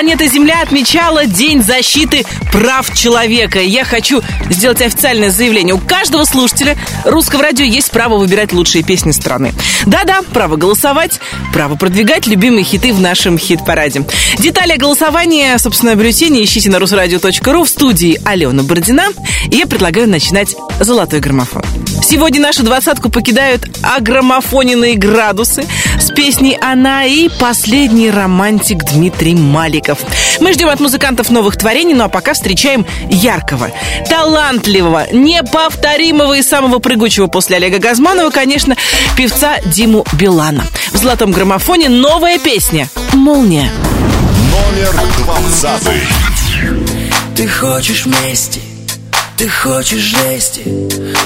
планета Земля отмечала День защиты прав человека. Я хочу сделать официальное заявление. У каждого слушателя русского радио есть право выбирать лучшие песни страны. Да-да, право голосовать, право продвигать любимые хиты в нашем хит-параде. Детали голосования, собственно, бюллетени ищите на русрадио.ру в студии Алена Бородина. И я предлагаю начинать «Золотой граммофон». Сегодня нашу двадцатку покидают агромофоненные градусы с песней «Она» и последний романтик Дмитрий Маликов. Мы ждем от музыкантов новых творений, ну а пока встречаем яркого, талантливого, неповторимого и самого прыгучего после Олега Газманова, конечно, певца Диму Билана. В «Золотом граммофоне» новая песня «Молния». Номер двадцатый. Ты хочешь вместе ты хочешь жести,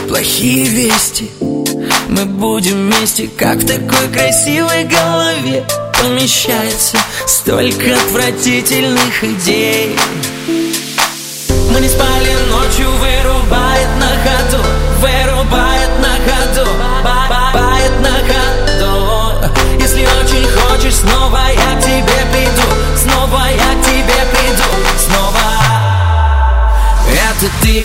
плохие вести Мы будем вместе, как в такой красивой голове Помещается столько отвратительных идей. Мы не спали ночью, вырубает на ходу Вырубает на ходу, бает на ходу. Если очень хочешь, снова я к тебе приду Снова я к тебе приду, снова. Это ты,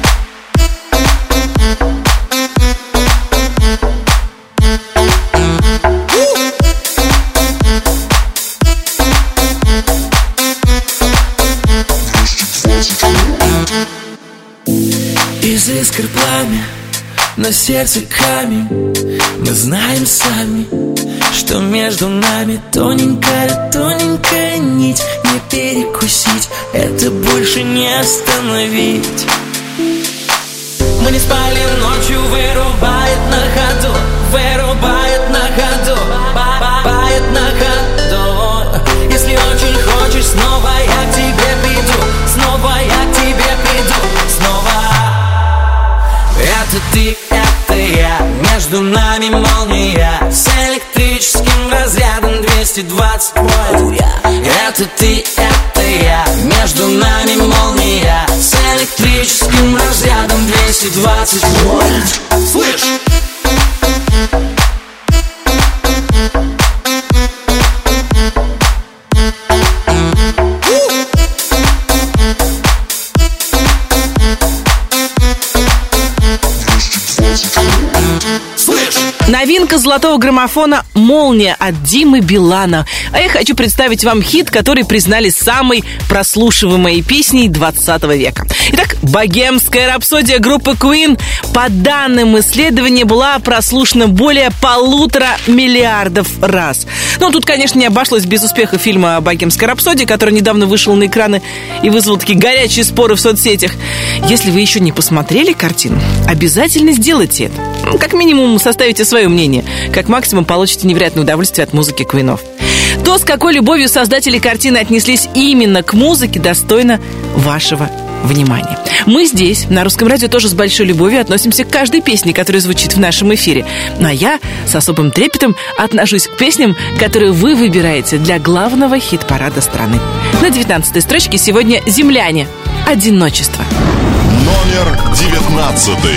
Искр пламя, на сердце камень. Мы знаем сами, что между нами Тоненькая, тоненькая нить. Не перекусить, это больше не остановить. Мы не спали ночью, вырубает на ходу. Вырубает 220 вольт Это ты, это я. Между нами молния. С электрическим разрядом 220 вольт Новинка золотого граммофона «Молния» от Димы Билана. А я хочу представить вам хит, который признали самой прослушиваемой песней 20 века. Итак, «Богемская рапсодия» группы Queen по данным исследования была прослушана более полутора миллиардов раз. Ну, тут, конечно, не обошлось без успеха фильма «Богемская рапсодия», который недавно вышел на экраны и вызвал такие горячие споры в соцсетях. Если вы еще не посмотрели картину, обязательно сделайте это. Ну, как минимум, составите свое мнение. Как максимум, получите невероятное удовольствие от музыки Квинов. То, с какой любовью создатели картины отнеслись именно к музыке, достойно вашего внимания. Мы здесь, на Русском радио, тоже с большой любовью относимся к каждой песне, которая звучит в нашем эфире. Ну, а я с особым трепетом отношусь к песням, которые вы выбираете для главного хит-парада страны. На 19 строчке сегодня «Земляне. Одиночество». Номер девятнадцатый.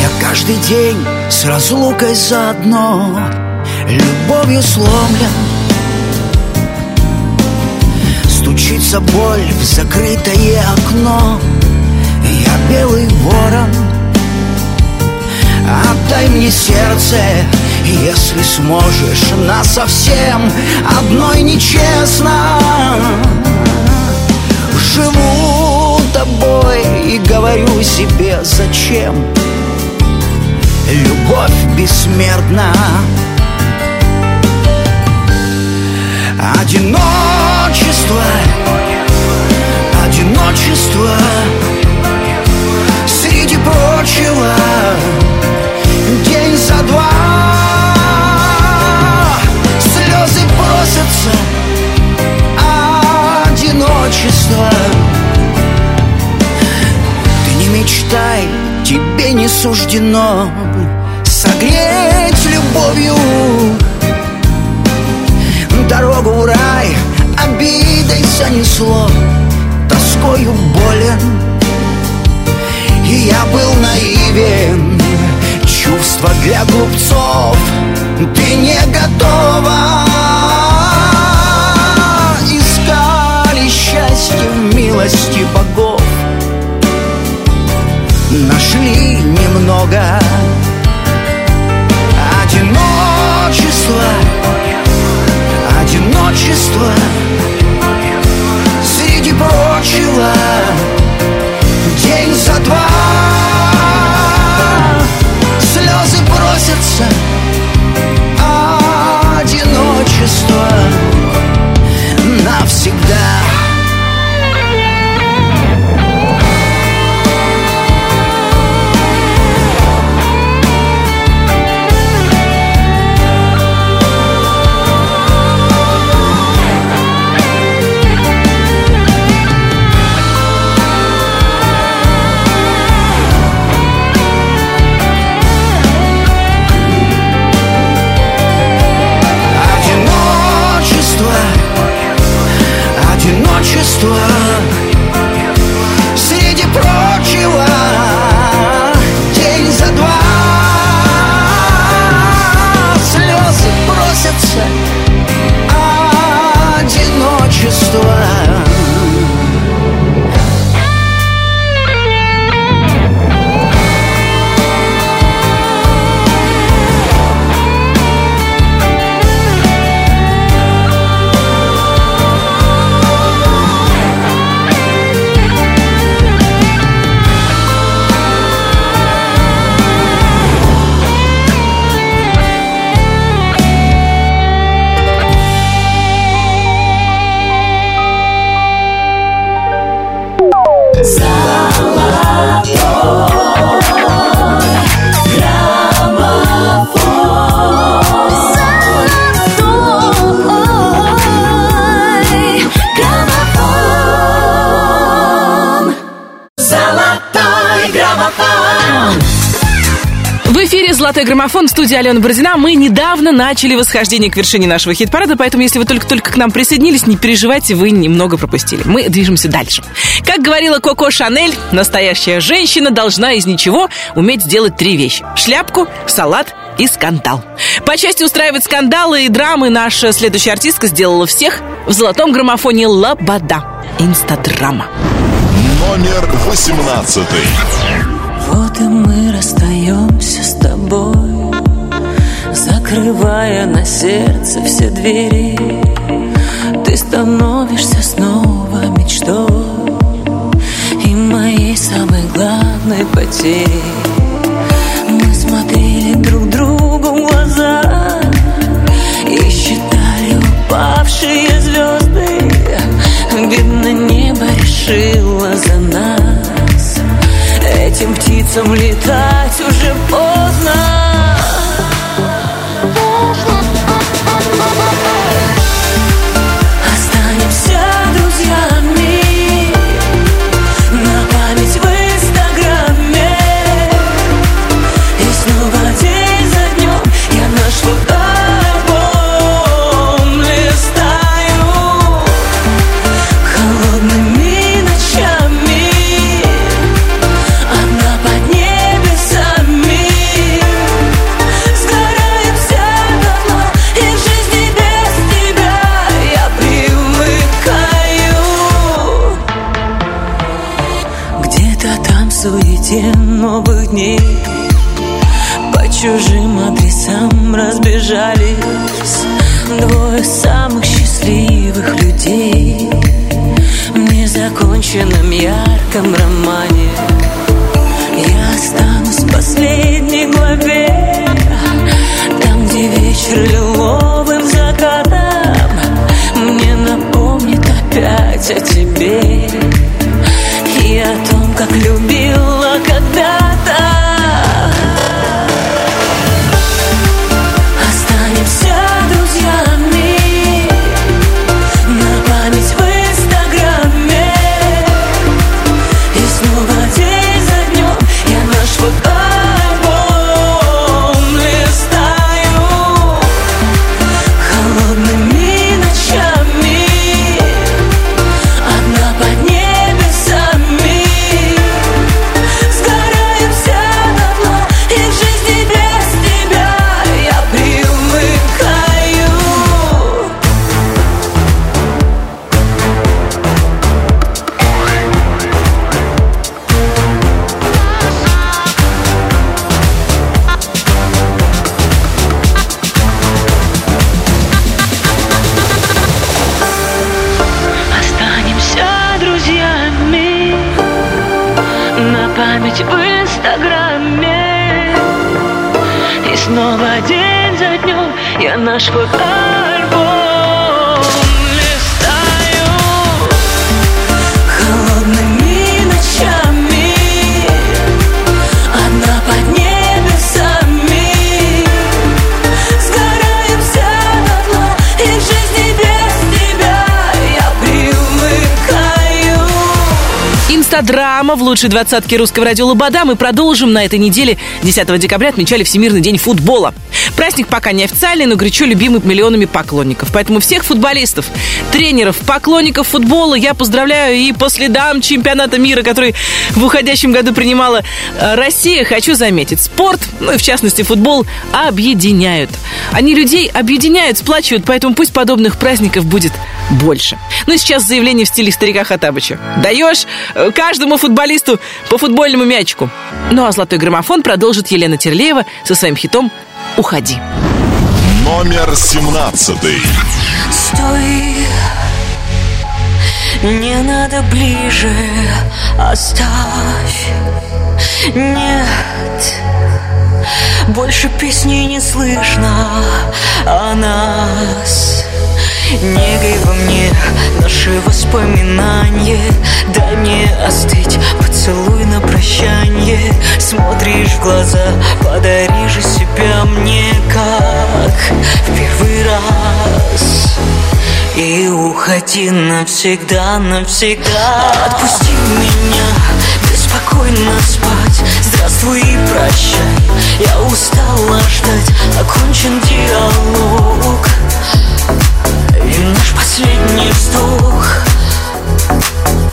Я каждый день с разлукой заодно Любовью сломлен. Стучится боль в закрытое окно. Я белый ворон. Отдай мне сердце, если сможешь Нас совсем одной нечестно. Живу тобой и говорю себе зачем Любовь бессмертна. Одиночество Одиночество Среди прочего суждено Согреть любовью. Дорогу в рай Обидой занесло, тоскою болен. И я был наивен Чувства для глупцов Ты не готова. Искали счастье в милости богов. Нашли немного Одиночество Одиночество Среди прочего. День за два Слезы бросятся Одиночество Навсегда «Золотой граммофон» в студии Алена Бородина. Мы недавно начали восхождение к вершине нашего хит-парада, поэтому если вы только-только к нам присоединились, не переживайте, вы немного пропустили. Мы движемся дальше. Как говорила Коко Шанель, настоящая женщина должна из ничего уметь сделать три вещи. Шляпку, салат и скандал. По части устраивать скандалы и драмы наша следующая артистка сделала всех в «Золотом граммофоне» Лобода. Инстадрама. Номер восемнадцатый. Вот и мы расстаемся с тобой Закрывая на сердце все двери. Ты становишься снова мечтой И моей самой главной потерей. Мы смотрели друг другу в глаза И считали упавшие звезды. Видно, небо решило за нас Этим птицам летать уже поздно Инстадрама в лучшей двадцатке русского радио Лобода мы продолжим на этой неделе. 10 декабря отмечали Всемирный день футбола. Праздник пока не официальный, но горячо любимый миллионами поклонников. Поэтому всех футболистов, тренеров, поклонников футбола я поздравляю и по следам чемпионата мира, который в уходящем году принимала э, Россия, хочу заметить, спорт, ну и в частности футбол, объединяют. Они людей объединяют, сплачивают, поэтому пусть подобных праздников будет больше. Ну и сейчас заявление в стиле старика Хатабыча. Даешь э, каждому футболисту по футбольному мячику. Ну а золотой граммофон продолжит Елена Терлеева со своим хитом уходи. Номер семнадцатый. Стой, не надо ближе, оставь. Нет, больше песни не слышно о нас. Негой во мне наши воспоминания. Дай мне остыть, поцелуй на прощание. Смотришь в глаза, подари же себя мне как в первый раз. И уходи навсегда, навсегда. Отпусти меня, беспокойно спать. Здравствуй и прощай, я устала ждать Окончен диалог и наш последний вздох.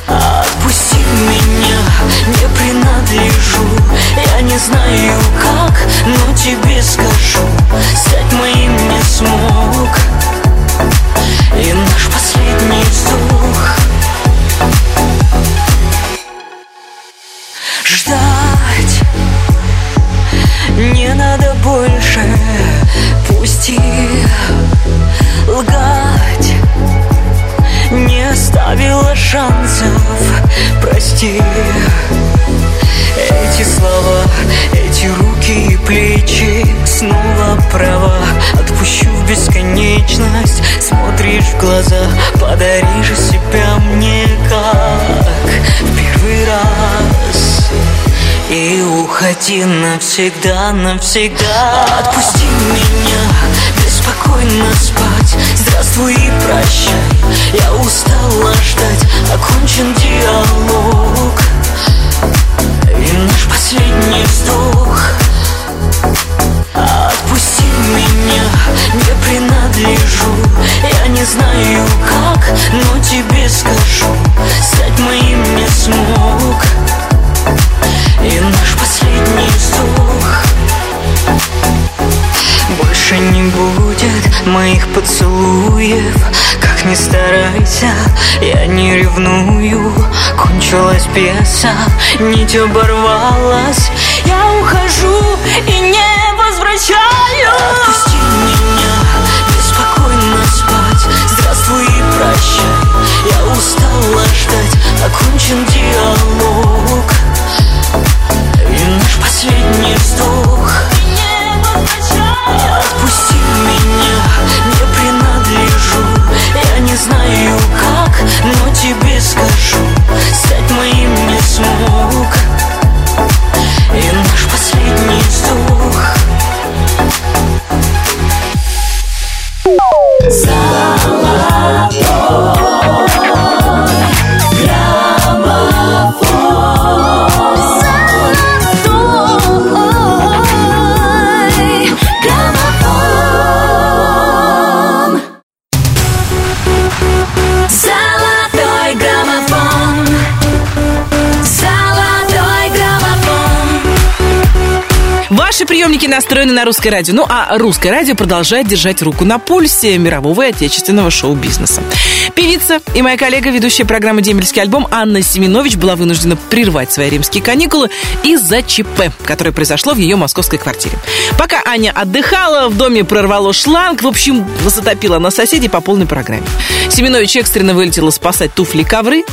Отпусти меня, не принадлежу. Я не знаю как, но тебе скажу. Стать моим не смог. И наш последний вздох шансов, прости. Эти слова, эти руки и плечи. Снова права, отпущу в бесконечность. Смотришь в глаза, подари же себя мне как в первый раз. И уходи навсегда, навсегда. Отпусти меня спокойно спать Здравствуй и прощай. Я устала ждать. Окончен диалог. И наш последний вздох. Отпусти меня, не принадлежу. Я не знаю как, но тебе скажу. Стать моим не смог. И наш последний вздох больше не будет моих поцелуев. Как ни старайся, я не ревную. Кончилась пьеса, нить оборвалась. Я ухожу и не возвращаюсь. Отпусти меня, беспокойно спать. Здравствуй и прощай. Я устала ждать, окончен диалог. И наш последний вздох Отпусти меня, Приемники настроены на русское радио. Ну, а русское радио продолжает держать руку на пульсе мирового и отечественного шоу-бизнеса. Певица и моя коллега, ведущая программы «Дембельский альбом» Анна Семенович была вынуждена прервать свои римские каникулы из-за ЧП, которое произошло в ее московской квартире. Пока Аня отдыхала, в доме прорвало шланг, в общем, затопила на соседей по полной программе. Семенович экстренно вылетела спасать туфли ковры,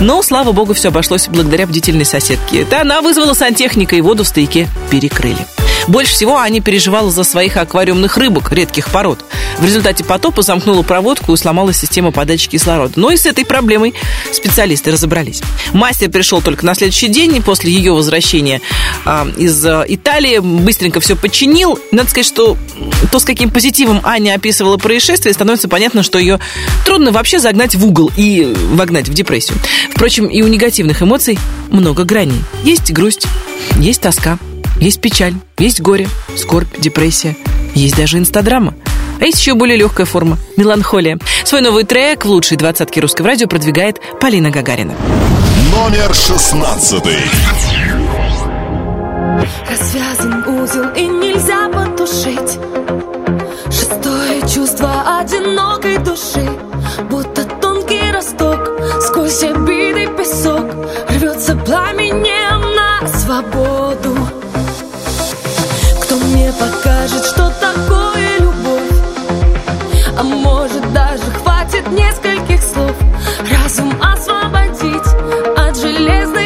но, слава богу, все обошлось благодаря бдительной соседке. Это она вызвала сантехника и воду в стояке перекрыли. Больше всего Аня переживала за своих аквариумных рыбок редких пород. В результате потопа замкнула проводку и сломалась система подачи кислорода. Но и с этой проблемой специалисты разобрались. Мастер пришел только на следующий день, после ее возвращения э, из э, Италии, быстренько все починил. Надо сказать, что то, с каким позитивом Аня описывала происшествие, становится понятно, что ее трудно вообще загнать в угол и вогнать в депрессию. Впрочем, и у негативных эмоций много граней. Есть грусть, есть тоска, есть печаль, есть горе, скорбь, депрессия, есть даже инстадрама. А есть еще более легкая форма – меланхолия. Свой новый трек в лучшей двадцатке русского радио продвигает Полина Гагарина. Номер шестнадцатый. Развязан узел и нельзя потушить Шестое чувство одинокой души Будто тонкий росток Сквозь обиды песок от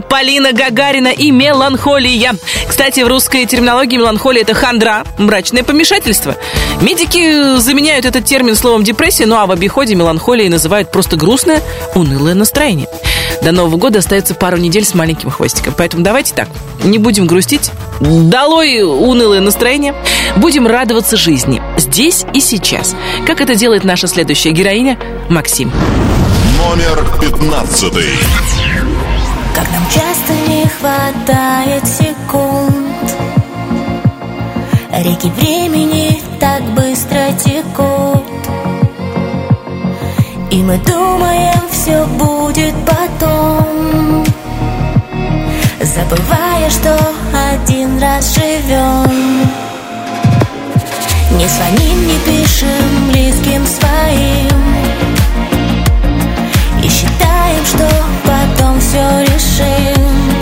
Полина Гагарина и «Меланхолия». Кстати, в русской терминологии меланхолия – это хандра, мрачное помешательство. Медики заменяют этот термин словом депрессия, ну а в обиходе меланхолией называют просто грустное, унылое настроение. До Нового года остается пару недель с маленьким хвостиком. Поэтому давайте так, не будем грустить. Долой унылое настроение. Будем радоваться жизни. Здесь и сейчас. Как это делает наша следующая героиня Максим. Номер пятнадцатый. Как нам часто не хватает секунд. Реки времени так быстро текут. И мы думаем, все будет потом. Забывая, что один раз живем Не звоним, не пишем близким своим. И считаем, что потом все решим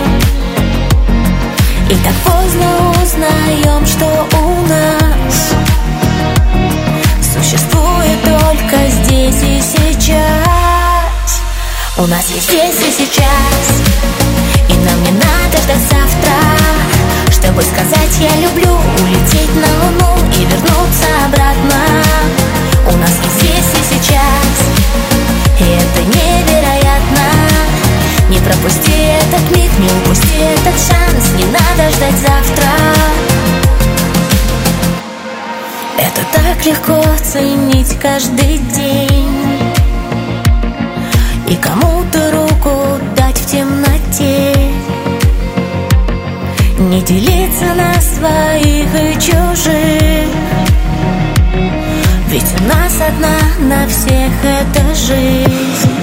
И так поздно узнаем, что у нас Существует только здесь и сейчас. У нас есть здесь и сейчас. Ждать завтра. Чтобы сказать я люблю Улететь на луну и вернуться обратно У нас и здесь и сейчас. И это невероятно Не пропусти этот миг, не упусти этот шанс Не надо ждать завтра. Это так легко ценить каждый день. И кому-то руку дать в темноте. Не делиться на своих и чужих. Ведь у нас одна на всех эта жизнь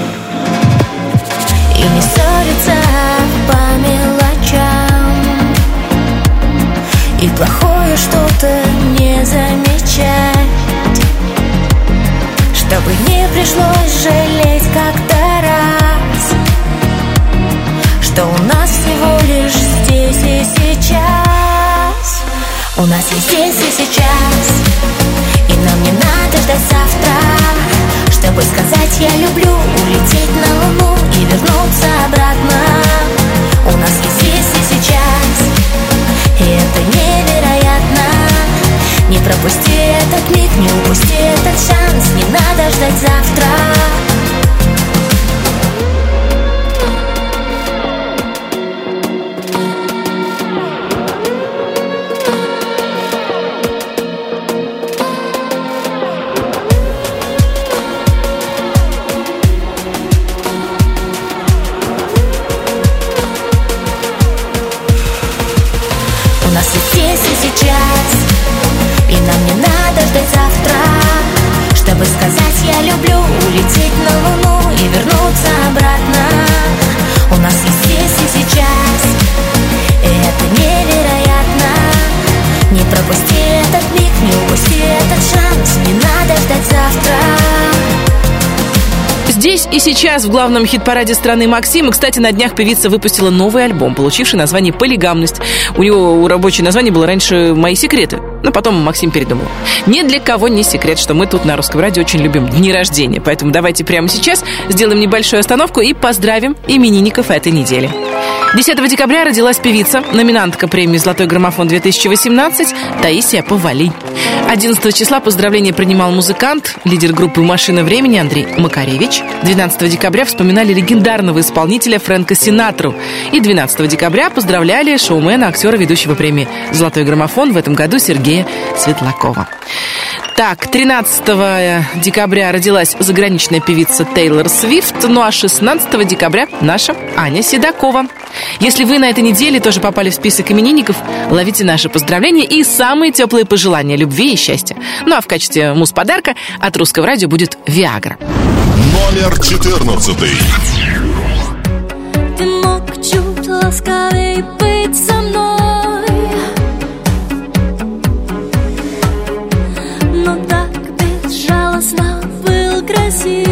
Ссориться по мелочам. И плохое что-то не замечать. Чтобы не пришлось жалеть как-то раз. Что у нас всего лишь здесь и сейчас. У нас есть здесь и сейчас. И нам не надо ждать завтра Чтобы сказать я люблю Улететь на луну и вернуться обратно. У нас есть здесь и сейчас И это невероятно. Не пропусти этот миг, не упусти этот шанс Не надо ждать завтра Здесь и сейчас в главном хит-параде страны Максим. И, кстати, на днях певица выпустила новый альбом, получивший название «Полигамность». У него рабочее название было раньше «Мои секреты». Но потом Максим передумал. Ни для кого не секрет, что мы тут на Русском радио очень любим дни рождения. Поэтому давайте прямо сейчас сделаем небольшую остановку и поздравим именинников этой недели. 10 декабря родилась певица, номинантка премии «Золотой граммофон-2018» Таисия Повалий. 11 числа поздравления принимал музыкант, лидер группы «Машина времени» Андрей Макаревич. 12 декабря вспоминали легендарного исполнителя Фрэнка Синатру. И 12 декабря поздравляли шоумена, актера, ведущего премии «Золотой граммофон» в этом году Сергея Светлакова. Так, 13 декабря родилась заграничная певица Тейлор Свифт, ну а 16 декабря наша Аня Седокова. Если вы на этой неделе тоже попали в список именинников, ловите наши поздравления и самые теплые пожелания любви и счастья. Ну а в качестве муз-подарка от Русского радио будет Виагра. Номер 14. Ты мог чуть ласковей быть был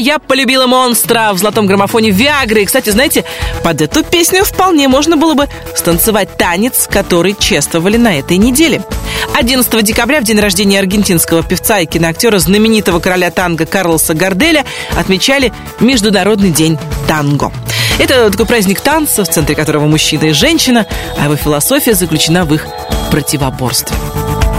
я полюбила монстра в золотом граммофоне Виагры. И, кстати, знаете, под эту песню вполне можно было бы станцевать танец, который чествовали на этой неделе. 11 декабря, в день рождения аргентинского певца и киноактера, знаменитого короля танго Карлоса Гарделя, отмечали Международный день танго. Это такой праздник танца, в центре которого мужчина и женщина, а его философия заключена в их противоборстве.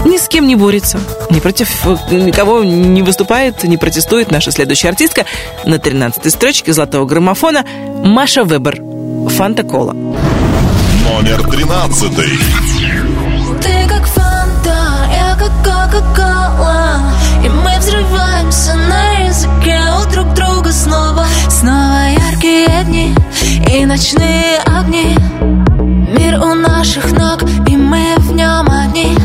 Ни с кем не борется, ни против э, никого не выступает, не протестует наша следующая артистка на 13-й строчке золотого граммофона Маша Вебер. Фанта Кола. Номер тринадцатый. Ты как фанта, я как кока-кола И мы взрываемся на языке у друг друга снова Снова яркие дни и ночные огни Мир у наших ног, и мы в нем одни.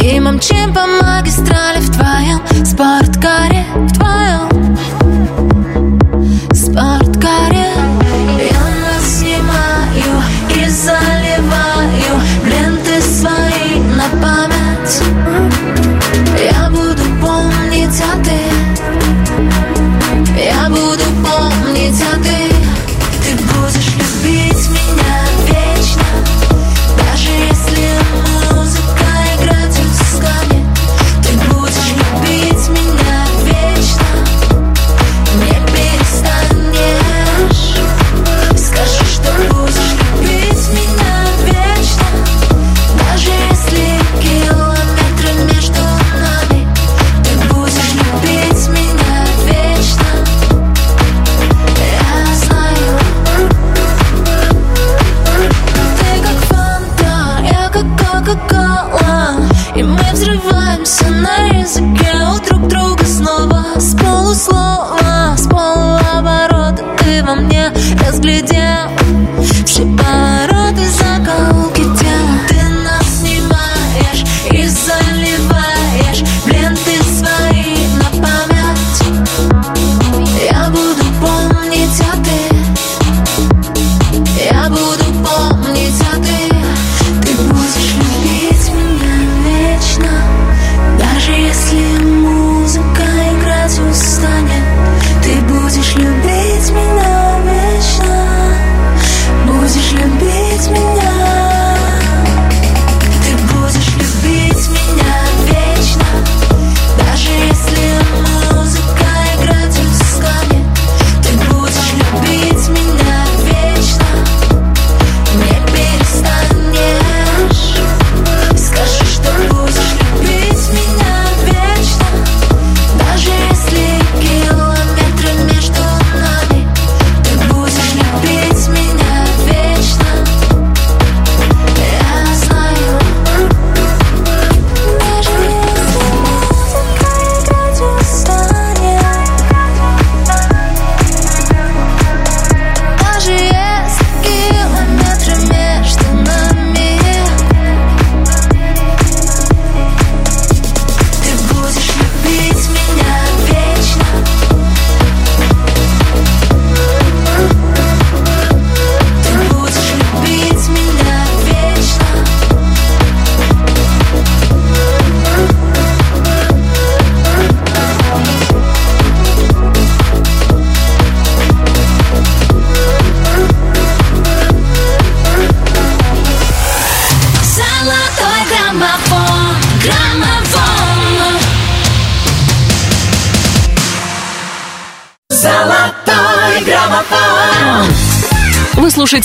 И мчим по магистрали в твоем спорткаре В твоем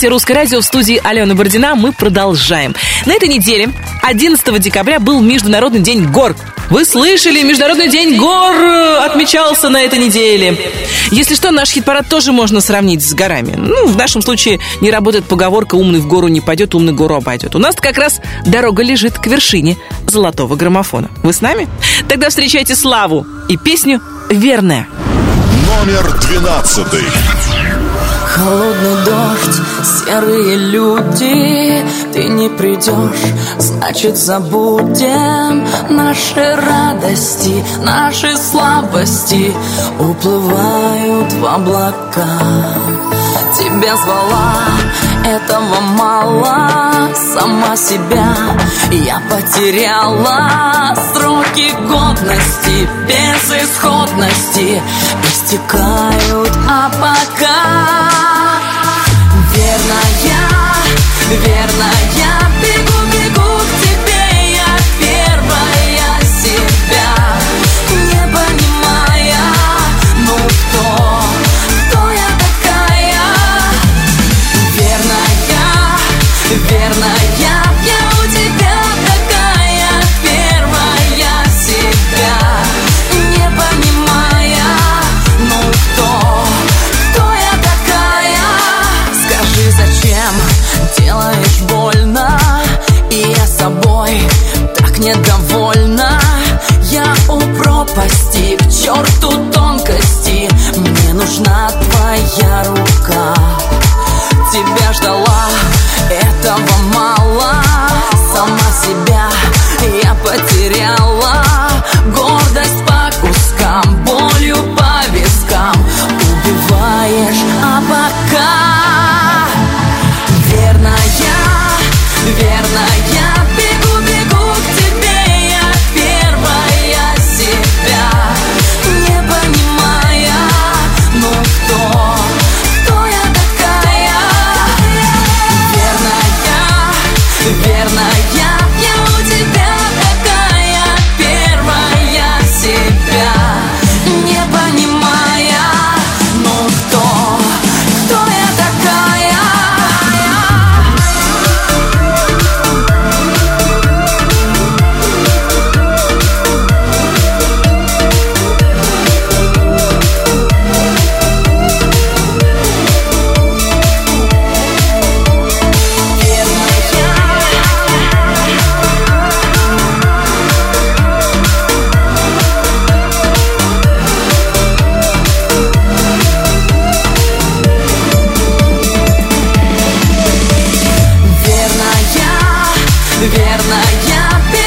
слушаете «Русское радио» в студии Алена Бородина. Мы продолжаем. На этой неделе, 11 декабря, был Международный день гор. Вы слышали, Международный день гор отмечался на этой неделе. Если что, наш хит-парад тоже можно сравнить с горами. Ну, в нашем случае не работает поговорка «умный в гору не пойдет, умный гору обойдет». У нас как раз дорога лежит к вершине золотого граммофона. Вы с нами? Тогда встречайте Славу и песню «Верная». Номер двенадцатый. Холодный дождь, серые люди Ты не придешь, значит забудем Наши радости, наши слабости. Уплывают в облака. Тебя звала, этого мало Сама себя. Я потеряла Сроки годности, безысходности Истекают, а пока Верная, верная Верная, верная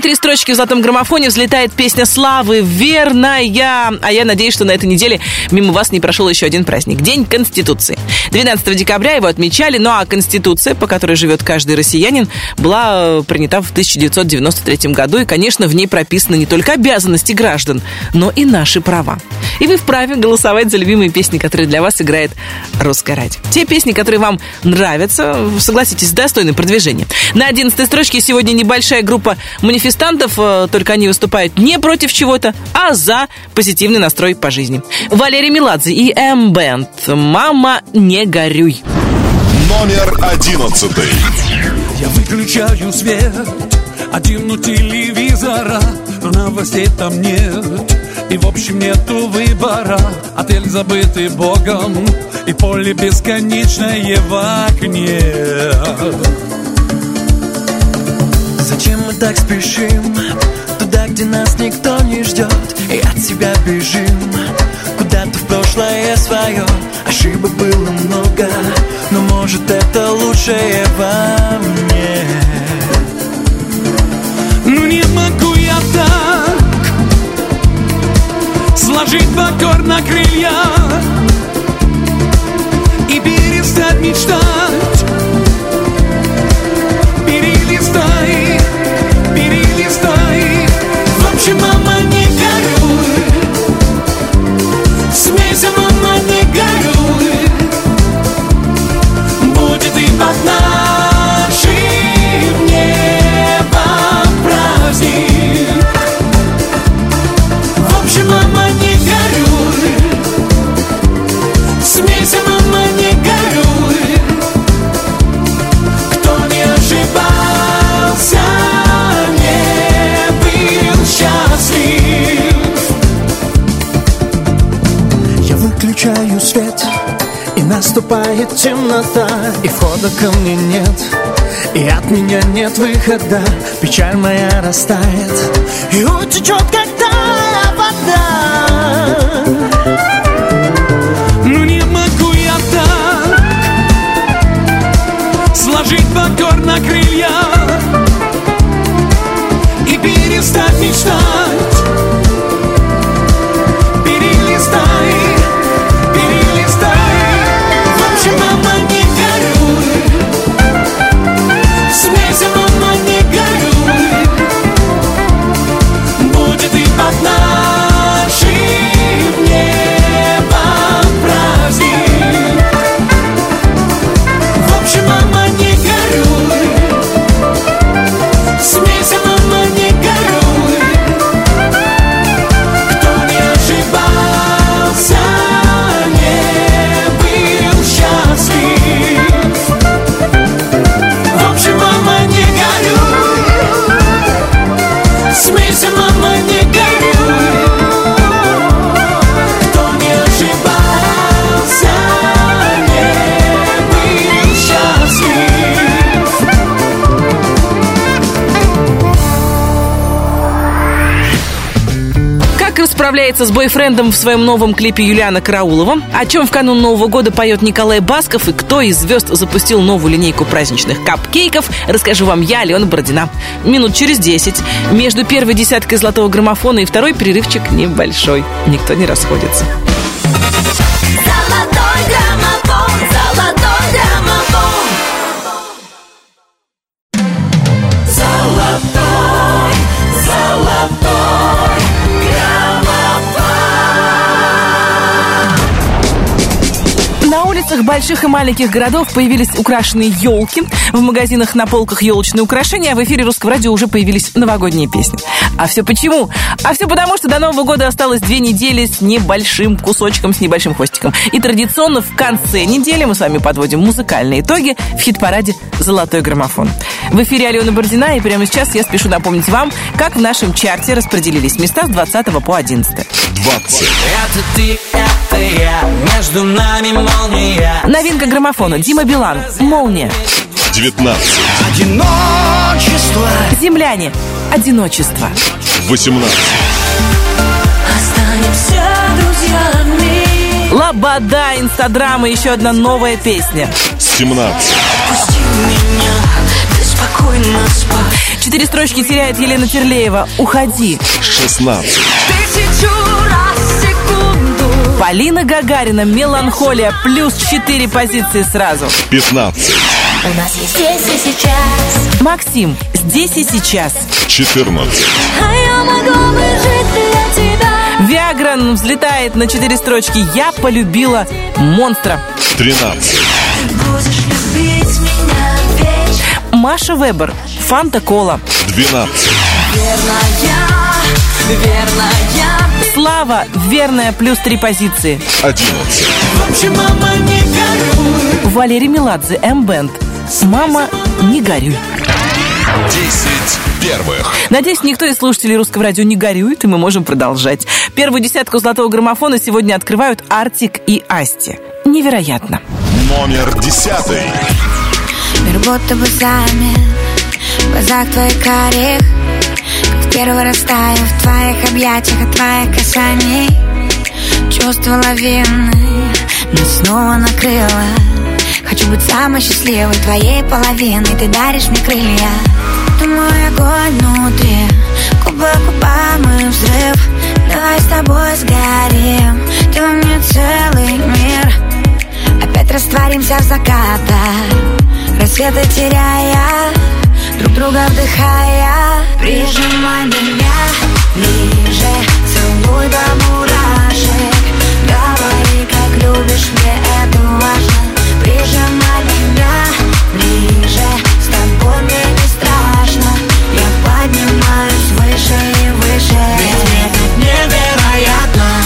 на три строчки в золотом граммофоне взлетает песня Славы «Верная». А я надеюсь, что на этой неделе мимо вас не прошел еще один праздник. День Конституции. 12 декабря его отмечали, ну а Конституция, по которой живет каждый россиянин, была э, принята в 1993 году. И, конечно, в ней прописаны не только обязанности граждан, но и наши права. И вы вправе голосовать за любимые песни, которые для вас играет Русское радио. Те песни, которые вам нравятся, согласитесь, достойны продвижения. На 11 строчке сегодня небольшая группа манифестантов, э, только они выступают не против чего-то, а за позитивный настрой по жизни. Валерий Меладзе и М-Бенд. «Мама, не горюй». Номер одиннадцатый. Я выключаю свет, один у телевизора, но новостей там нет. И в общем нету выбора Отель забытый Богом И поле бесконечное в окне Зачем мы так спешим? Туда, где нас никто не ждет И от себя бежим. Куда-то в прошлое свое Ошибок было много Но может это лучшее во мне. Ну не могу я так Сложить покорно крылья И перестать мечтать наступает темнота. И входа ко мне нет И от меня нет выхода. Печаль моя растает И утечет, как тая вода. Ну не могу я так Сложить покорно крылья И перестать мечтать Как расправляется с бойфрендом в своем новом клипе Юлиана Караулова? О чем в канун Нового года поет Николай Басков и кто из звезд запустил новую линейку праздничных капкейков, расскажу вам я, Алена Бородина. Минут через 10. Между первой десяткой золотого граммофона и второй перерывчик небольшой. Никто не расходится. Больших и маленьких городов появились украшенные елки. В магазинах на полках елочные украшения, а в эфире русского радио уже появились новогодние песни. А все почему? А все потому, что до Нового года осталось две недели с небольшим кусочком, с небольшим хвостиком. И традиционно в конце недели мы с вами подводим музыкальные итоги в хит-параде «Золотой граммофон». В эфире Алена Бородина, и прямо сейчас я спешу напомнить вам, как в нашем чарте распределились места с 20 по 11. 20, Это ты, это я, между нами молния Новинка граммофона Дима Билан «Молния». 19, Одиночество Земляне. Одиночество. 18, Останемся друзьями Лобода, инстадрама, еще одна новая песня. 17, Пусти меня, ты спокойно спать Четыре строчки теряет Елена Терлеева. Уходи. 16, Тысячу раз в Полина Гагарина, меланхолия, плюс четыре позиции сразу. 15, У нас есть здесь и сейчас. Максим, здесь и сейчас. 14, А я могла бы жить для тебя Виагран взлетает на четыре строчки. Я полюбила монстра. 13, Будешь любить меня вечно Маша Вебер, Фанта Кола. 12, Верная Слава, верная, плюс три позиции. 11, В общем, мама, не горюй Валерий Меладзе, М-бенд. Мама, не горюй. 10 первых. Надеюсь, никто из слушателей русского радио не горюет, и мы можем продолжать. Первую десятку золотого граммофона сегодня открывают Артик и Асти. Невероятно. Номер 10, Мир будто бы замер В глазах твоих карих первый раз таю в твоих объятиях От твоих касаний. Чувство лавины Нас снова накрыло Хочу быть самой счастливой твоей половиной. Ты даришь мне крылья. Ты мой огонь внутри. Губы к губам и взрыв. Давай с тобой сгорим. Ты во мне целый мир. Опять растворимся в закатах. Рассветы теряя Друг друга вдыхая Прижимай меня ближе Целуй до мурашек. Говори, как любишь, мне это важно. Прижимай меня ближе С тобой мне не страшно. Я поднимаюсь выше и выше. Ведь мне так невероятно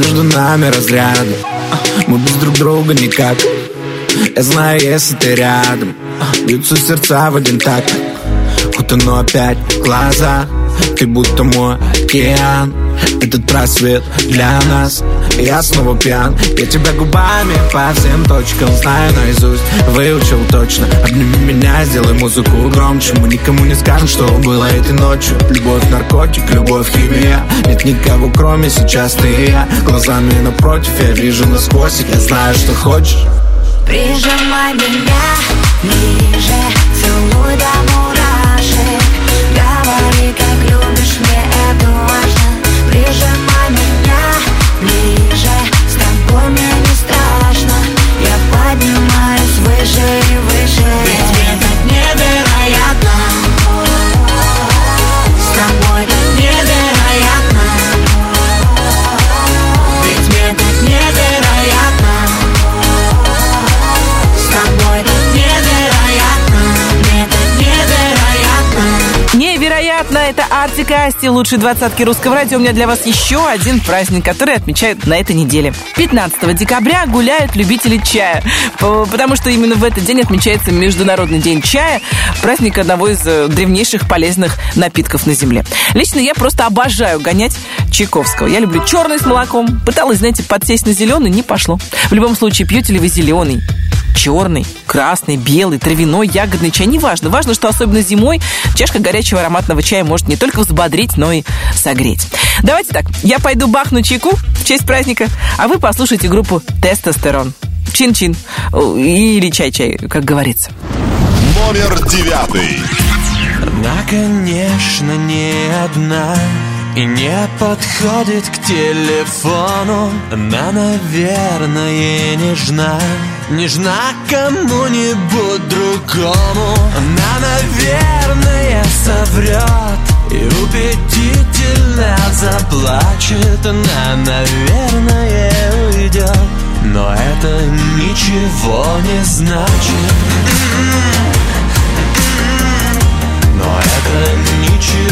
Между нами разряды Мы без друг друга никак. Я знаю, если ты рядом. Бьются сердца в один такт. Утону опять глаза. Ты будто мой океан. Этот просвет для нас Я снова пьян Я тебя губами по всем точкам Знаю наизусть, выучил точно Обними меня, сделай музыку громче. Мы никому не скажем, что было этой ночью. Любовь, наркотик, любовь, химия. Нет никого, кроме сейчас ты и я. Глазами напротив, я вижу насквозь Я знаю, что хочешь. Прижимай меня ближе, целуй до мурашек. Говори, как любишь, мне это важно. Прижимай выше и выше. Ведь так невероятно Это Артик Асти, лучшие двадцатки русского радио. У меня для вас еще один праздник, который отмечают на этой неделе. 15 декабря гуляют любители чая, потому что именно в этот день отмечается Международный день чая, праздник одного из э, древнейших полезных напитков на Земле. Лично я просто обожаю гонять Чайковского. Я люблю черный с молоком. Пыталась, знаете, подсесть на зеленый, не пошло. В любом случае, пьете ли вы зеленый? Черный, красный, белый, травяной, ягодный чай, неважно. Важно, что особенно зимой чашка горячего ароматного чая может не только взбодрить, но и согреть. Давайте так, я пойду бахну чайку в честь праздника, а вы послушайте группу «Тестостерон». Чин-чин. Или чай-чай, как говорится. Номер девятый. Она, конечно, не одна И не подходит к телефону. Она, наверное, нежна. Нежна кому-нибудь другому. Она, наверное, соврет И убедительно заплачет. Она, наверное, уйдет Но это ничего не значит. Но это ничего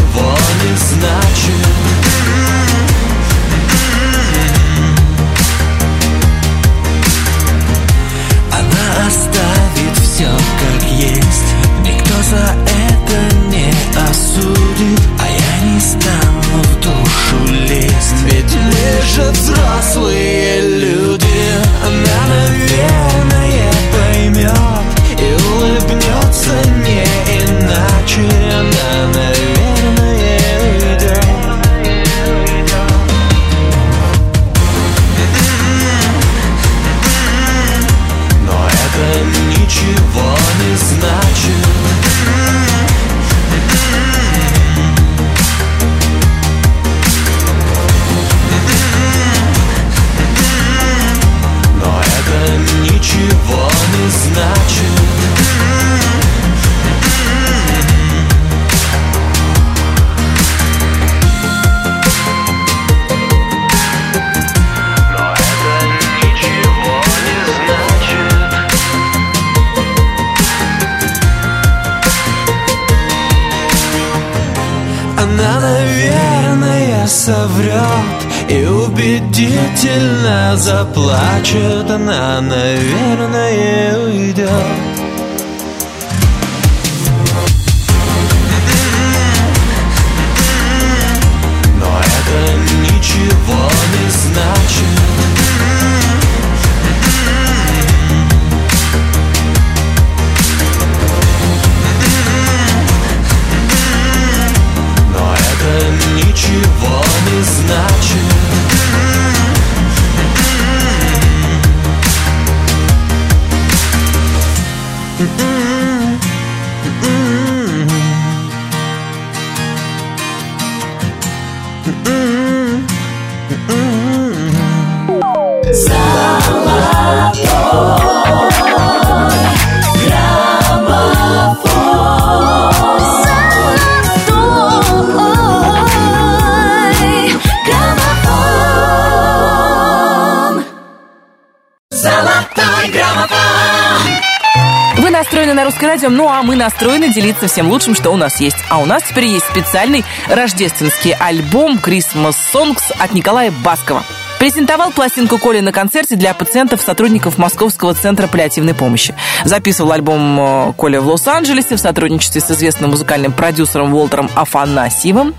настроены делиться всем лучшим, что у нас есть. А у нас теперь есть специальный рождественский альбом Christmas Songs от Николая Баскова. Презентовал пластинку Коли на концерте для пациентов сотрудников Московского центра паллиативной помощи. Записывал альбом э, Коля в Лос-Анджелесе в сотрудничестве с известным музыкальным продюсером Уолтером Афанасьевым.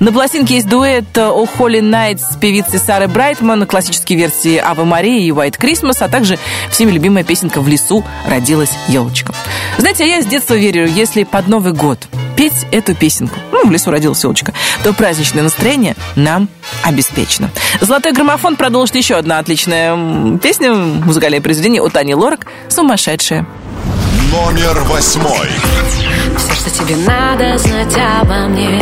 На пластинке есть дуэт «О Холли Найт» с певицей Сарой Брайтман, классические версии «Ава Мария» и «White Christmas», а также всеми любимая песенка «В лесу родилась елочка». Знаете, а я с детства верю, если под Новый год петь эту песенку, ну, в лесу родилась елочка, то праздничное настроение нам обеспечено. «Золотой граммофон» продолжит еще одна отличная песня, музыкальное произведение от Ани Лорак «Сумасшедшая». Номер восьмой. Все, что тебе надо знать обо мне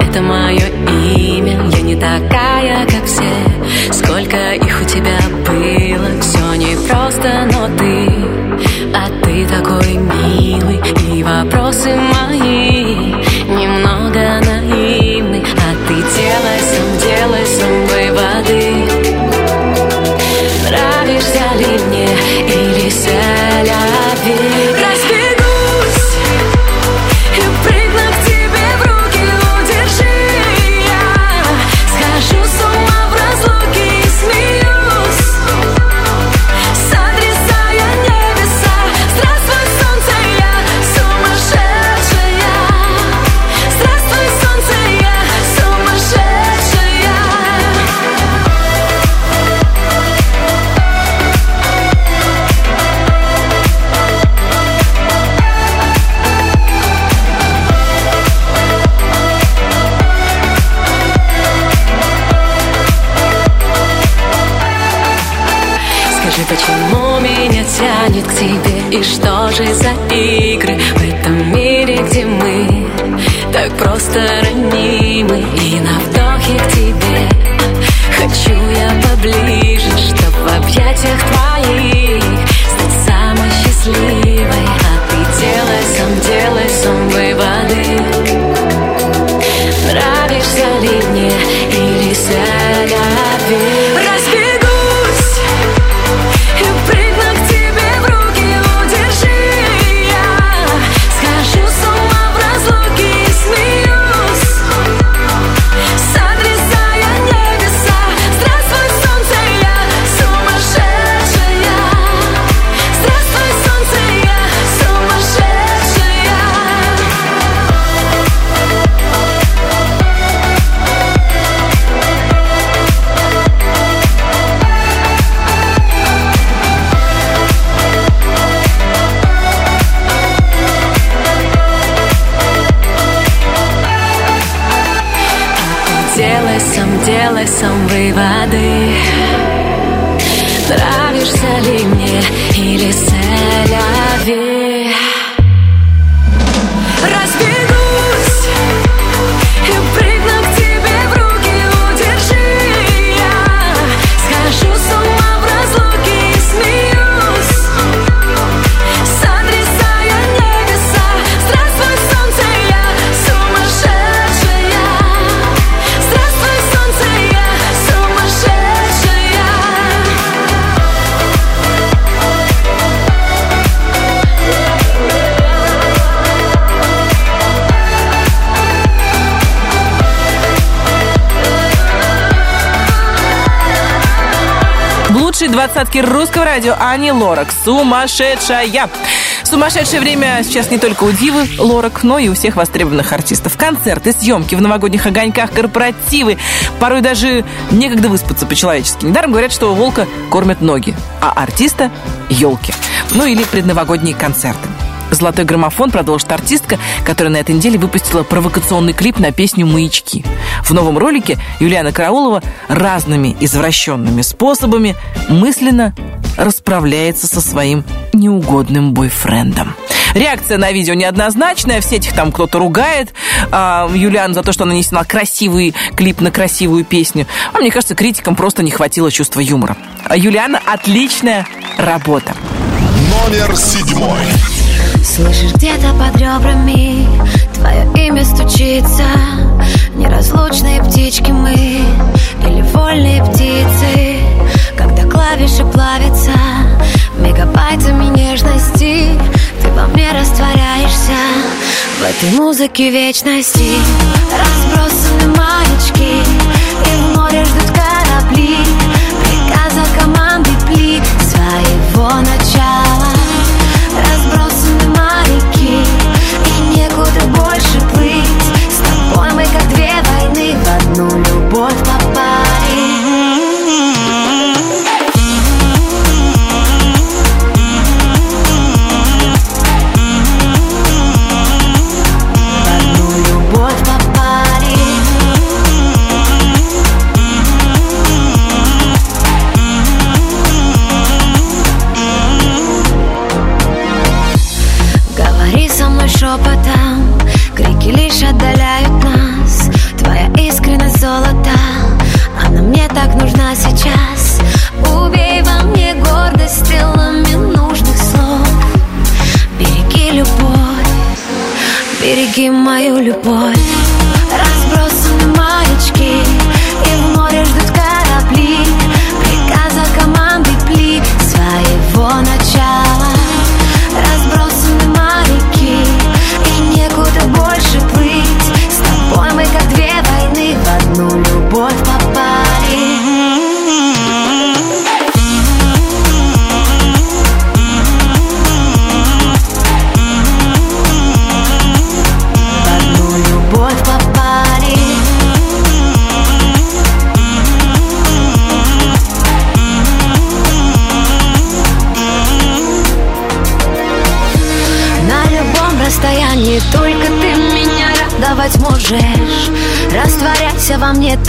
Это мое имя. Я не такая, как все. Сколько их у тебя было? Все непросто, но ты. А ты такой милый И вопросы мои игры в этом мире, где мы Так просто ранимы. И на вдохе лучшей двадцатке русского радио Ани Лорак. Сумасшедшая. Сумасшедшее время сейчас не только у Дивы Лорак, но и у всех востребованных артистов. Концерты, съемки в новогодних огоньках, корпоративы. Порой даже некогда выспаться по-человечески. Недаром говорят, что волка кормят ноги, а артиста – елки. Ну или предновогодние концерты. «Золотой граммофон» продолжит артистка, которая на этой неделе выпустила провокационный клип на песню «Маячки». В новом ролике Юлиана Караулова разными извращенными способами мысленно расправляется со своим неугодным бойфрендом. Реакция на видео неоднозначная, в сетях там кто-то ругает а, Юлиану за то, что она не сняла красивый клип на красивую песню. А мне кажется, критикам просто не хватило чувства юмора. А Юлиана отличная работа. Номер седьмой. Слышишь где-то под ребрами Твое имя стучится Неразлучные птички мы Или вольные птицы клавиши плавятся Мегабайтами нежности Ты во мне растворяешься. В этой музыке вечности Разбросаны маячки И в море ждут корабли мою любовь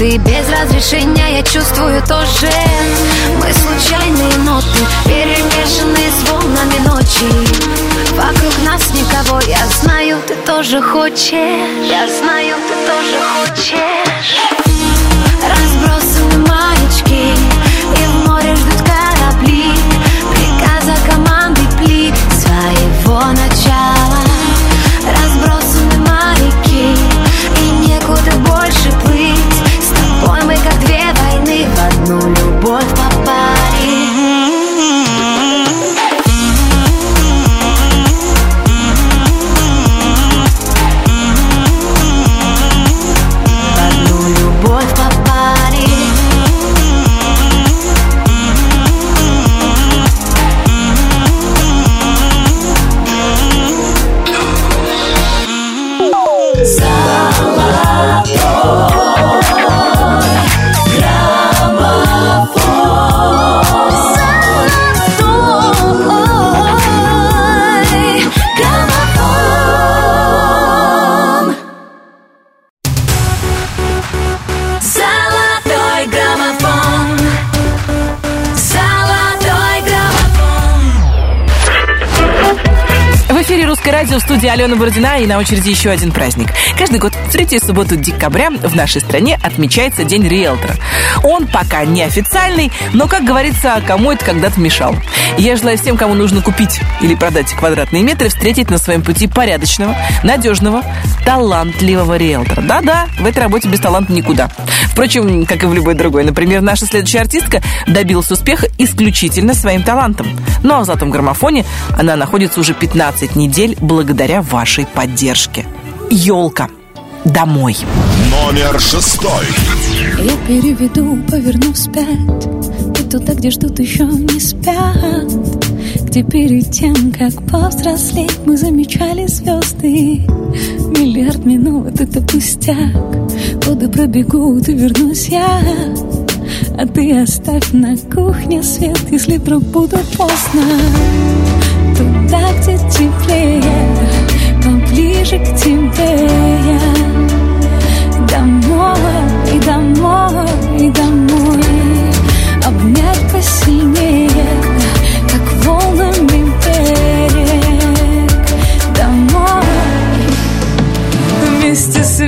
ты без разрешения Я чувствую тоже Мы случайные ноты Перемешанные с волнами ночи. Вокруг нас никого Я знаю, ты тоже хочешь. Я знаю, ты тоже хочешь студии Алена Бородина и на очереди еще один праздник. Каждый год в третью субботу декабря в нашей стране отмечается День риэлтора. Он пока не официальный, но, как говорится, кому это когда-то мешал. Я желаю всем, кому нужно купить или продать квадратные метры, встретить на своем пути порядочного, надежного, талантливого риэлтора. Да-да, в этой работе без таланта никуда. Впрочем, как и в любой другой. Например, наша следующая артистка добилась успеха исключительно своим талантом. Ну а в «Золотом граммофоне» она находится уже 15 недель благодаря вашей поддержке. «Елка». Домой. Номер шестой. Я переведу, поверну вспять И туда, где ждут еще не спят Где перед тем, как повзрослеть Мы замечали звезды Миллиард минут — это пустяк Годы пробегут и вернусь я. А ты оставь на кухне свет Если вдруг буду поздно. Туда, где теплее Поближе к тебе я. Домой, и домой, и домой. Обнять посильнее, как волнами берег Домой, вместе с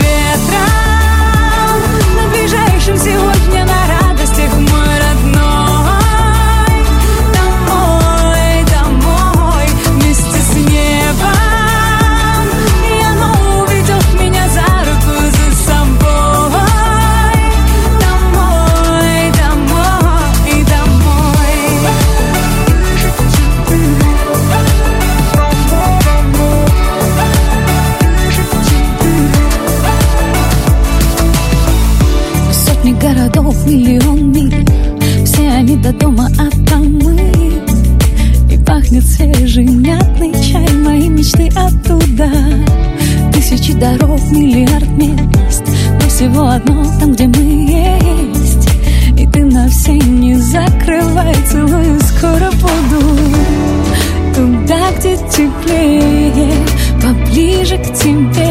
Поближе к тебе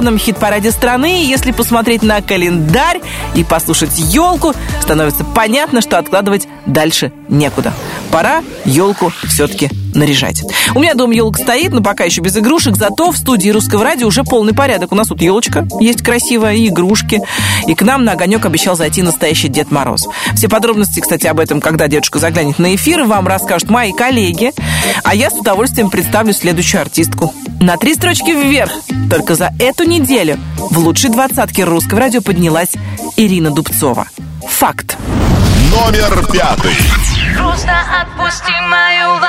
главном хит-параде страны. Если посмотреть на календарь и послушать елку, становится понятно, что откладывать дальше некуда. Пора елку все-таки наряжать. У меня дом елка стоит, но пока еще без игрушек, зато в студии Русского радио уже полный порядок. У нас тут елочка есть красивая, и игрушки. И к нам на огонек обещал зайти настоящий Дед Мороз. Все подробности, кстати, об этом, когда девушка заглянет на эфир, вам расскажут мои коллеги. А я с удовольствием представлю следующую артистку. На три строчки вверх. Только за эту неделю в лучшей двадцатке Русского радио поднялась Ирина Дубцова. Факт. Номер пятый. Просто отпусти мою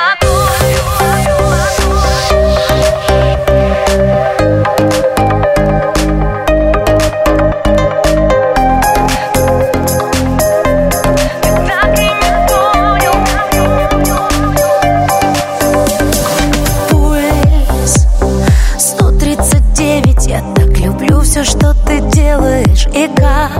Я так люблю все, что ты делаешь и как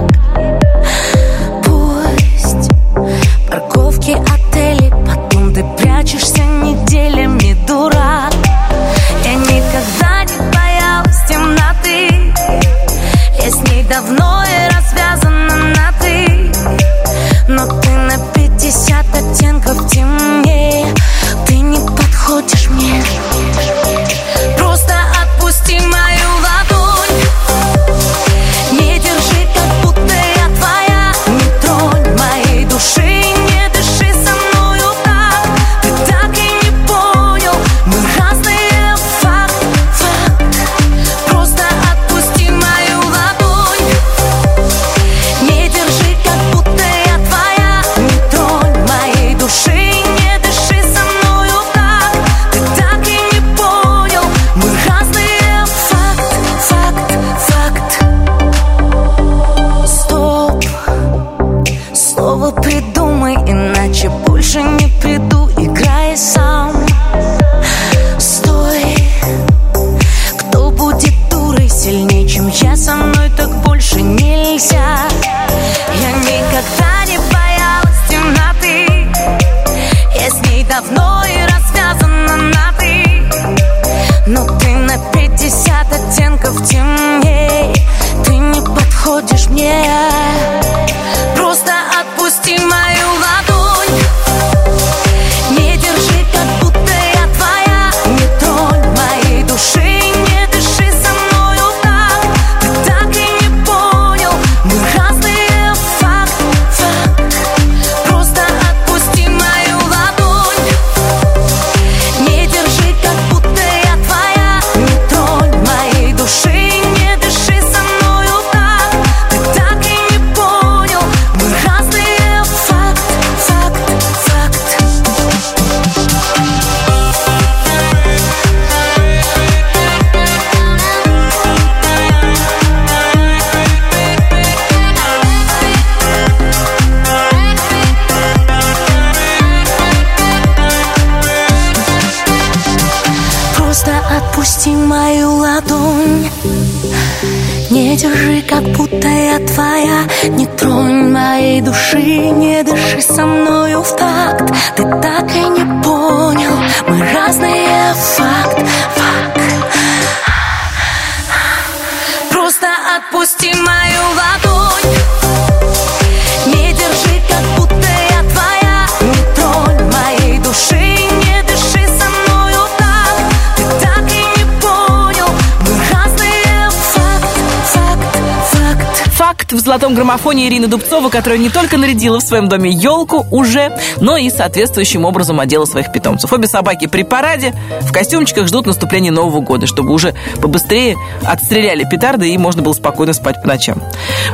золотом граммофоне Ирина Дубцова, которая не только нарядила в своем доме елку уже, но и соответствующим образом одела своих питомцев. Обе собаки при параде в костюмчиках ждут наступления Нового года, чтобы уже побыстрее отстреляли петарды и можно было спокойно спать по ночам.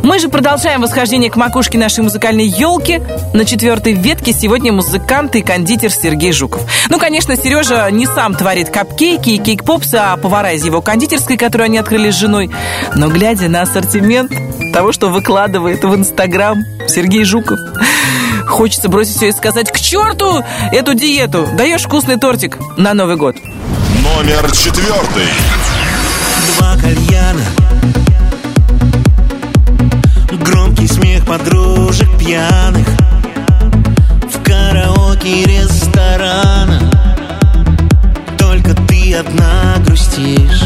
Мы же продолжаем восхождение к макушке нашей музыкальной елки. На четвертой ветке сегодня музыкант и кондитер Сергей Жуков. Ну, конечно, Сережа не сам творит капкейки и кейк-попсы, а повара из его кондитерской, которую они открыли с женой. Но глядя на ассортимент того, что выкладывает в Инстаграм Сергей Жуков, хочется бросить все и сказать к черту эту диету. Даешь вкусный тортик на Новый год. Номер четвертый. Два кальяна Громкий смех подружек пьяных. В караоке ресторана Только ты одна грустишь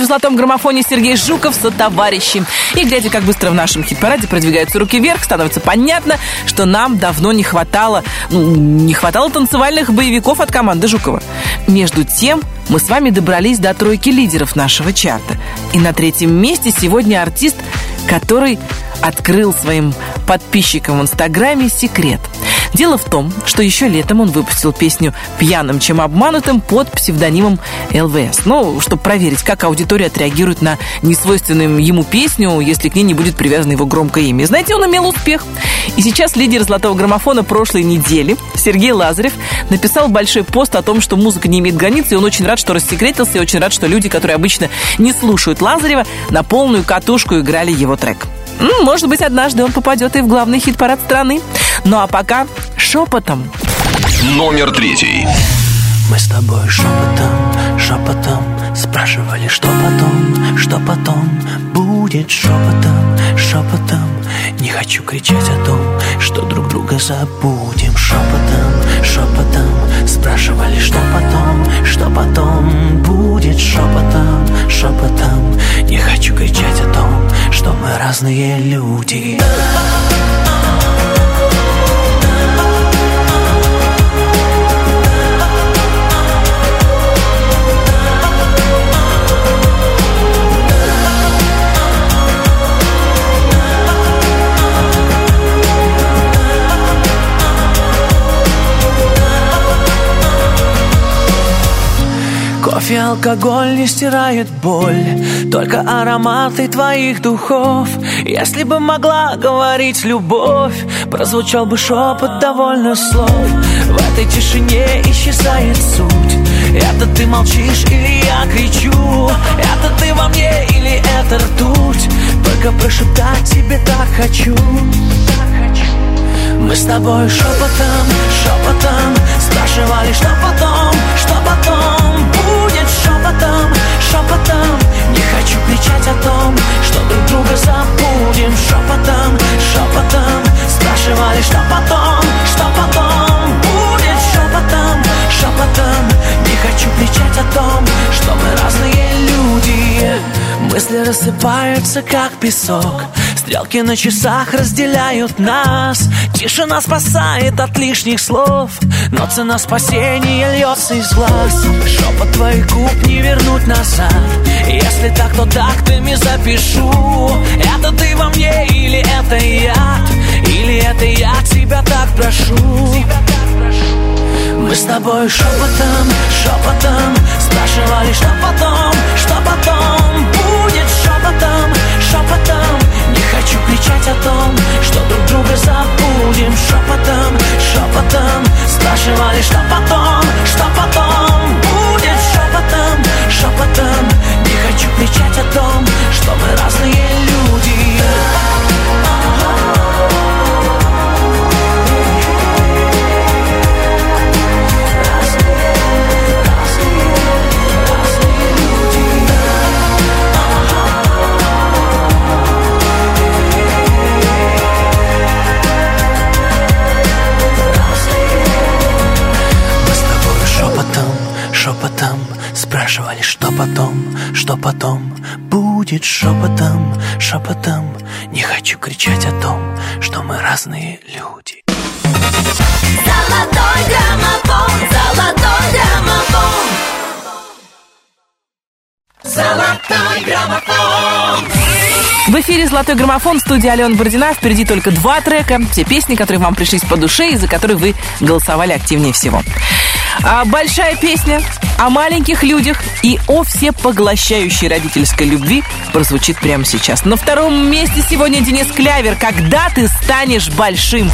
в золотом граммофоне Сергей Жуков со товарищи. И глядя, как быстро в нашем хит-параде продвигаются руки вверх, становится понятно, что нам давно не хватало, ну, не хватало танцевальных боевиков от команды Жукова. Между тем, мы с вами добрались до тройки лидеров нашего чарта. И на третьем месте сегодня артист, который открыл своим подписчикам в Инстаграме секрет. Дело в том, что еще летом он выпустил песню «Пьяным, чем обманутым» под псевдонимом ЛВС. Ну, чтобы проверить, как аудитория отреагирует на несвойственную ему песню, если к ней не будет привязано его громкое имя. Знаете, он имел успех. И сейчас лидер «Золотого граммофона» прошлой недели, Сергей Лазарев, написал большой пост о том, что музыка не имеет границ, и он очень рад, что рассекретился, и очень рад, что люди, которые обычно не слушают Лазарева, на полную катушку играли его трек. Может быть, однажды он попадет и в главный хит-парад страны. Ну а пока шепотом. Номер третий. Мы с тобой шепотом, шепотом Спрашивали, что потом, что потом Будет шепотом, шепотом Не хочу кричать о том, что друг друга забудем Шепотом, шепотом Спрашивали, что потом, что потом Будет шепотом, шепотом. Не хочу кричать о том, что мы разные люди Кофе, алкоголь не стирает боль Только ароматы твоих духов. Если бы могла говорить любовь Прозвучал бы шепот довольно слов. В этой тишине исчезает суть. Это ты молчишь или я кричу? Это ты во мне или это ртуть? Только прошептать тебе так хочу. Мы с тобой шепотом, шепотом Спрашивали, что потом, что потом шепотом, Не хочу кричать о том, что друг друга забудем. Шепотом, шепотом. Спрашивали, что потом, что потом Будет. Шепотом, шепотом. Не хочу кричать о том, что мы разные люди. Мысли рассыпаются, как песок Стрелки на часах разделяют нас. Тишина спасает от лишних слов. Но цена спасения льется из глаз. Шепот твоих губ не вернуть назад. Если так, то тактами запишу. Это ты во мне или это я? Или это я тебя так прошу? Мы с тобой шепотом, шепотом Спрашивали, что потом, что потом Будет шепотом, шепотом кричать о том, что друг друга забудем Шепотом, шепотом. Спрашивали, что потом, что потом? Будет шепотом, шепотом. Не хочу кричать о том, что мы разные люди потом, что потом Будет шепотом, шепотом Не хочу кричать о том, что мы разные люди Золотой граммофон, золотой граммофон Золотой граммофон В эфире «Золотой граммофон» в студии Алена Бородина. Впереди только два трека. Все песни, которые вам пришлись по душе и за которые вы голосовали активнее всего. А большая песня о маленьких людях и о всепоглощающей родительской любви прозвучит прямо сейчас. На втором месте сегодня Денис Клявер «Когда ты станешь большим».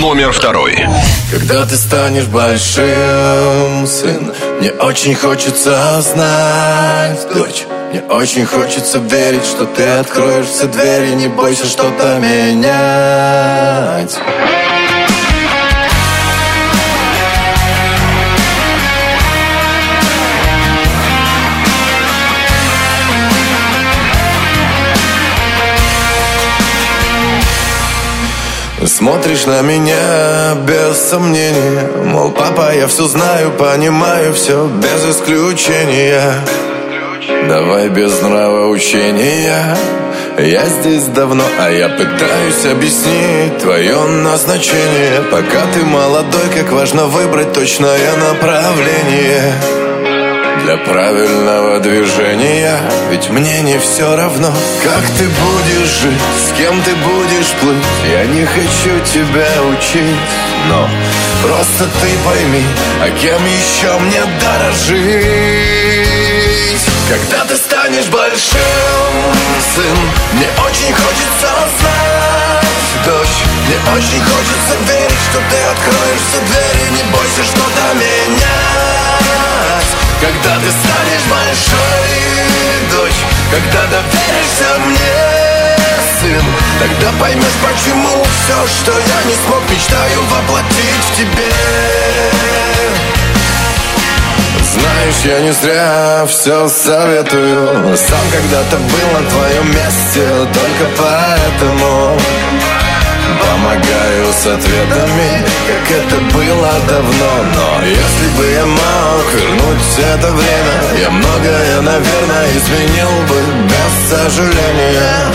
Номер второй. Когда ты станешь большим, сын Мне очень хочется знать, дочь Мне очень хочется верить, что ты откроешь все двери Не бойся что-то менять Смотришь на меня без сомнения Мол, папа, я все знаю, понимаю все без исключения. Давай без нравоучения Я здесь давно, а я пытаюсь объяснить Твое назначение. Пока ты молодой, как важно выбрать точное направление для правильного движения Ведь мне не все равно. Как ты будешь жить, с кем ты будешь плыть Я не хочу тебя учить. Но просто ты пойми А кем еще мне дорожить Когда ты станешь большим, сын Мне очень хочется знать, дочь Мне очень хочется верить, что ты откроешь все двери Не бойся что-то менять когда ты станешь большой, дочь Когда доверишься мне, сын Тогда поймешь, почему все, что я не смог Мечтаю воплотить в тебе. Знаешь, я не зря все советую. Сам когда-то был на твоем месте Только поэтому Помогаю с ответами, как это было давно. Но если бы я мог вернуть это время Я многое, наверное, изменил бы без сожаления.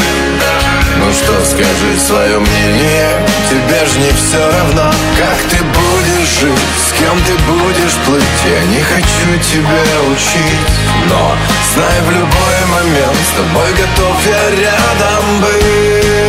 Ну что, скажи свое мнение Тебе ж не все равно, как ты будешь жить С кем ты будешь плыть? Я не хочу тебя учить Но знай в любой момент С тобой готов я рядом быть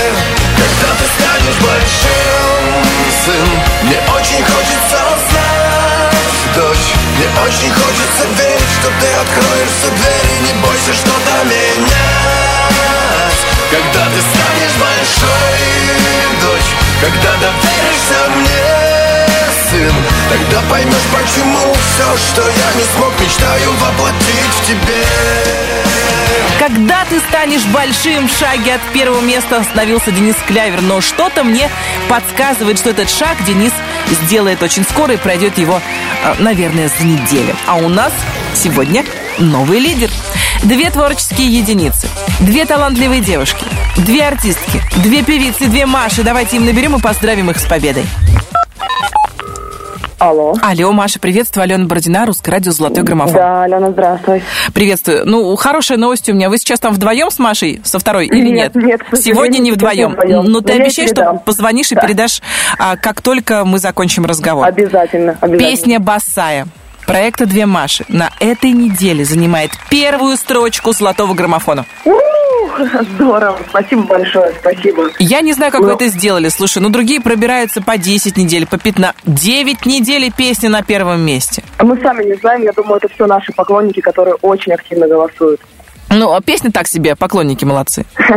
Когда ты станешь большим, сын Мне очень хочется знать, дочь Мне очень хочется верить, что ты откроешь все двери Не бойся что-то менять Когда ты станешь большой, дочь Когда доверишься мне, сын Тогда поймешь, почему все, что я не смог Мечтаю воплотить в тебе Когда ты станешь большим, в шаге от первого места остановился Денис Клявер. Но что-то мне подсказывает, что этот шаг Денис сделает очень скоро и пройдет его, э, наверное, за неделю. А у нас сегодня новый лидер. Две творческие единицы, две талантливые девушки, две артистки, две певицы, две Маши. Давайте им наберем и поздравим их с победой. Алло. Алло, Маша, приветствую. Алена Бородина, Русское радио «Золотой граммофон». Да, Алена, здравствуй. Приветствую. Ну, хорошая новость у меня. Вы сейчас там вдвоем с Машей, со второй или нет? Нет, нет, Сегодня не вдвоем. вдвоем. Но ты Но я обещаешь, что позвонишь и Да. передашь, а, как только мы закончим разговор. Обязательно, обязательно. Песня «Басая» проекта «Две Маши» на этой неделе занимает первую строчку золотого граммофона. Здорово, спасибо большое, спасибо. Я не знаю, как Ну. вы это сделали. Слушай, ну другие пробираются по 10 недель, по 15. 9 недель и песня на первом месте. Мы сами не знаем, я думаю, это все наши поклонники, которые очень активно голосуют. Ну, а песня так себе, поклонники молодцы.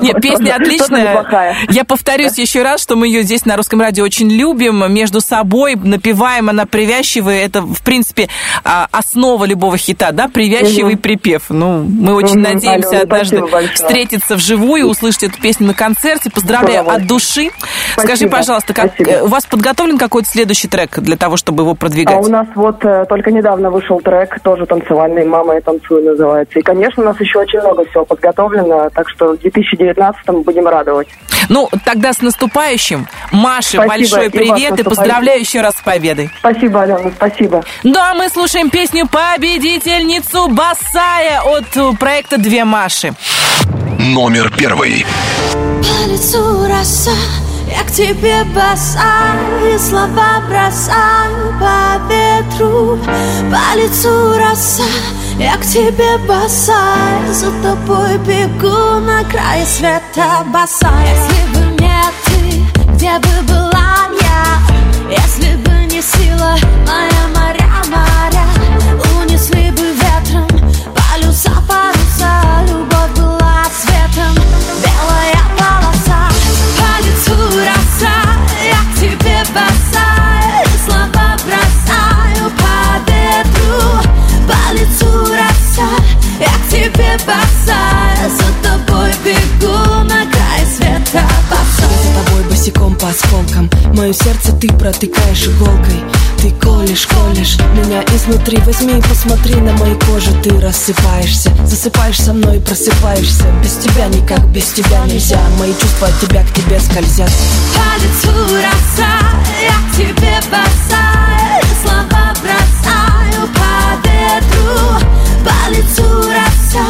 Нет, песня отличная. Я повторюсь еще раз, что мы ее здесь на русском радио очень любим, между собой напеваем, она привязчивая. Это, в принципе, а, основа любого хита, да, привязчивый припев. Ну, мы очень надеемся однажды встретиться вживую, услышать эту песню на концерте. Поздравляю от души. Скажи, пожалуйста, как э, у вас подготовлен какой-то следующий трек для того, чтобы его продвигать? А у нас вот э, только недавно вышел трек, тоже танцевальный «Мама, я танцую» называется. И, конечно, у нас еще очень много всего подготовлено, так что в 2019 будем радовать. Ну, тогда с наступающим. Маше, Спасибо, большой и привет и наступающим. поздравляю еще раз с победой. Спасибо, Алена, спасибо. Ну, а мы слушаем песню «Победительницу Басая» от э, проекта «Две Маши». Номер первый. По лицу роса, я к тебе босая, и слова бросаю по ветру. По лицу роса, я к тебе босая, за тобой бегу на край света босая. Если бы не ты, где бы была я? Если бы не сила моя моря, Мое сердце ты протыкаешь иголкой. Ты колешь, колешь меня изнутри. Возьми и посмотри на моей коже. Ты рассыпаешься, засыпаешь со мной и просыпаешься. Без тебя никак, без тебя нельзя. Мои чувства от тебя к тебе скользят. По лицу роса, я к тебе босая, и слова бросаю по ветру. По лицу роса,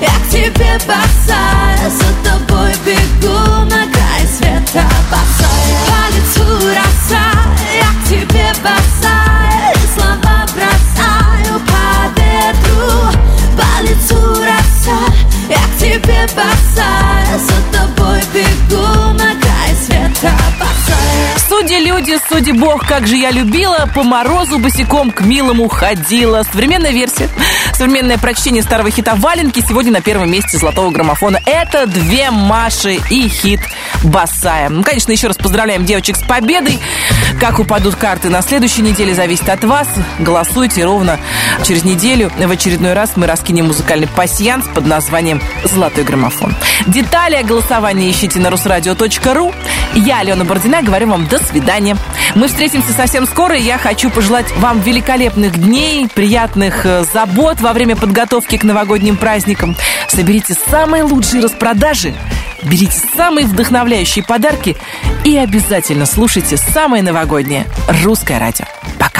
я к тебе босая, за тобой бегу на край света босая. Роса, я к тебе босая, и слова бросаю по ветру. По лицу роса, тебе босая, за тобой бегу на край света Судьи люди, судьи бог, как же я любила, по морозу босиком к милому ходила. Современная версия Современное прочтение старого хита «Валенки» сегодня на первом месте золотого граммофона. Это две Маши и хит «Босая». Ну, конечно, еще раз поздравляем девочек с победой. Как упадут карты на следующей неделе, зависит от вас. Голосуйте ровно через неделю. В очередной раз мы раскинем музыкальный пасьянс под названием «Золотой граммофон». Детали о голосовании ищите на русрадио.ру. Я, Алена Бородина, говорю вам до свидания. Мы встретимся совсем скоро, я хочу пожелать вам великолепных дней, приятных э, забот во время подготовки к новогодним праздникам. Соберите самые лучшие распродажи, берите самые вдохновляющие подарки и обязательно слушайте самое новогоднее русское радио. Пока!